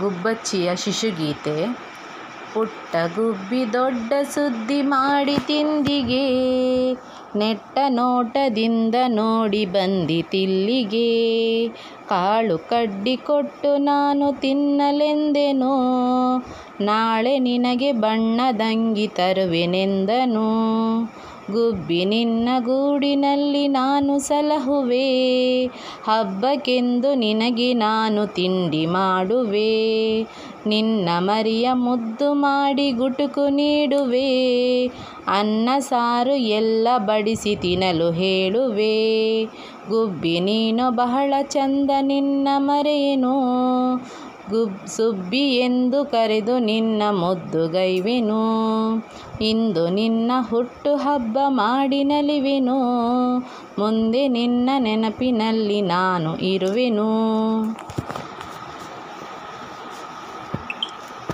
ಗುಬ್ಬಚ್ಚಿಯ ಶಿಶುಗೀತೆ. ಪುಟ್ಟ ಗುಬ್ಬಿ ದೊಡ್ಡ ಸುದ್ದಿ ಮಾಡಿ ತಿಂದಿಗೆ. ನೆಟ್ಟ ನೋಟದಿಂದ ನೋಡಿ ಬಂದಿತಿಲ್ಲಿಗೆ ಕಾಳು ಕಡ್ಡಿ ಕೊಟ್ಟು ನಾನು ತಿನ್ನಲೆಂದೆನು. ನಾಳೆ ನಿನಗೆ ಬಣ್ಣದಂಗಿ ತರುವೆನೆಂದನು. ಗುಬ್ಬಿ ನಿನ್ನ ಗೂಡಿನಲ್ಲಿ ನಾನು ಸಲಹುವೆ, ಹಬ್ಬಕ್ಕೆಂದು ನಿನಗೆ ನಾನು ತಿಂಡಿ ಮಾಡುವೆ. ನಿನ್ನ ಮರಿಯ ಮುದ್ದು ಮಾಡಿ ಗುಟುಕು ನೀಡುವೆ, ಅನ್ನ ಸಾರು ಎಲ್ಲ ಬಡಿಸಿ ತಿನ್ನಲು ಹೇಳುವೆ. ಗುಬ್ಬಿ ನೀನು ಬಹಳ ಚಂದ ನಿನ್ನ ಮರೆಯೇನು ಗುಬ್ ಸುಬ್ಬಿ ಎಂದು ಕರೆದು ನಿನ್ನ ಮುದ್ದುಗೈವೆನು ಇಂದು ನಿನ್ನ ಹುಟ್ಟು ಹಬ್ಬ ಮಾಡಿ ನಲಿವೆನು ಮುಂದೆ ನಿನ್ನ ನೆನಪಿನಲ್ಲಿ ನಾನು ಇರುವೆನು.